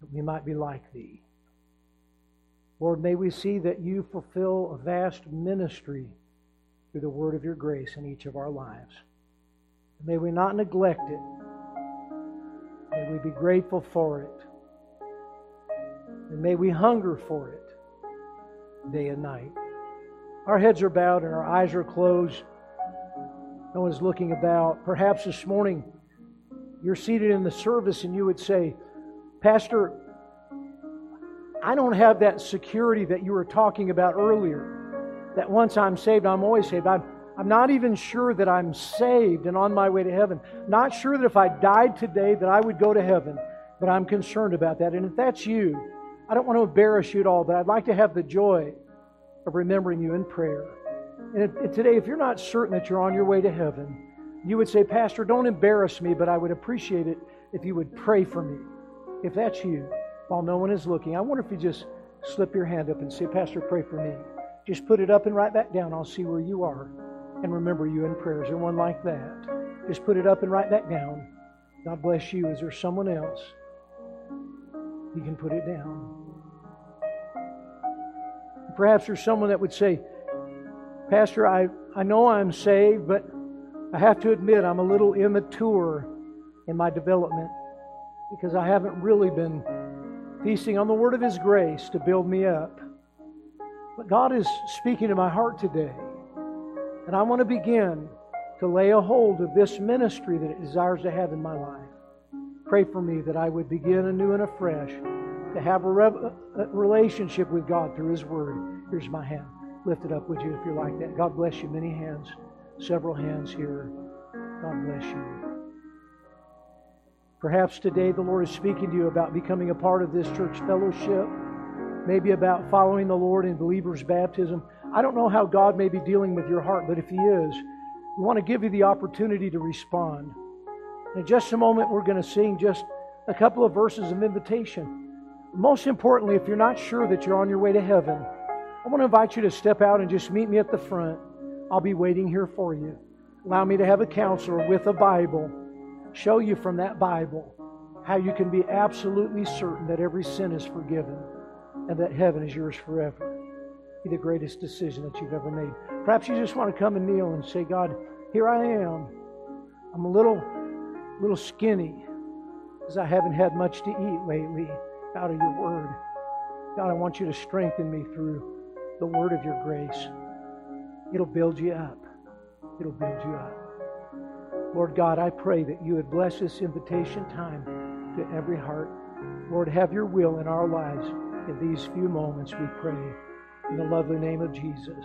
that we might be like thee. Lord, may we see that you fulfill a vast ministry through the word of your grace in each of our lives. May we not neglect it. May we be grateful for it. And may we hunger for it day and night. Our heads are bowed and our eyes are closed. No one's looking about. Perhaps this morning you're seated in the service and you would say, Pastor, I don't have that security that you were talking about earlier. That once I'm saved, I'm always saved. I'm, I'm not even sure that I'm saved and on my way to heaven. Not sure that if I died today that I would go to heaven, but I'm concerned about that. And if that's you, I don't want to embarrass you at all, but I'd like to have the joy of remembering you in prayer. And today, if you're not certain that you're on your way to heaven, you would say, Pastor, don't embarrass me, but I would appreciate it if you would pray for me. If that's you, while no one is looking, I wonder if you just slip your hand up and say, Pastor, pray for me. Just put it up and write that down. I'll see where you are and remember you in prayers. There one like that? Just put it up and write that down. God bless you. Is there someone else? You can put it down. Perhaps there's someone that would say, Pastor, I, I know I'm saved, but I have to admit I'm a little immature in my development because I haven't really been feasting on the word of His grace to build me up. But God is speaking to my heart today. And I want to begin to lay a hold of this ministry that it desires to have in my life. Pray for me that I would begin anew and afresh to have a, a relationship with God through His Word. Here's my hand. Lift it up, would you, if you're like that? God bless you. Many hands, several hands here. God bless you. Perhaps today the Lord is speaking to you about becoming a part of this church fellowship, maybe about following the Lord in believer's baptism. I don't know how God may be dealing with your heart, but if He is, we want to give you the opportunity to respond. In just a moment, we're going to sing just a couple of verses of invitation. Most importantly, if you're not sure that you're on your way to heaven, I want to invite you to step out and just meet me at the front. I'll be waiting here for you. Allow me to have a counselor with a Bible show you from that Bible how you can be absolutely certain that every sin is forgiven and that heaven is yours forever. Be the greatest decision that you've ever made. Perhaps you just want to come and kneel and say, God, here I am. I'm a little, little skinny. because I haven't had much to eat lately out of your word. God, I want you to strengthen me through the word of your grace. It'll build you up. It'll build you up. Lord God, I pray that you would bless this invitation time to every heart. Lord, have your will in our lives in these few moments, we pray. In the lovely name of Jesus.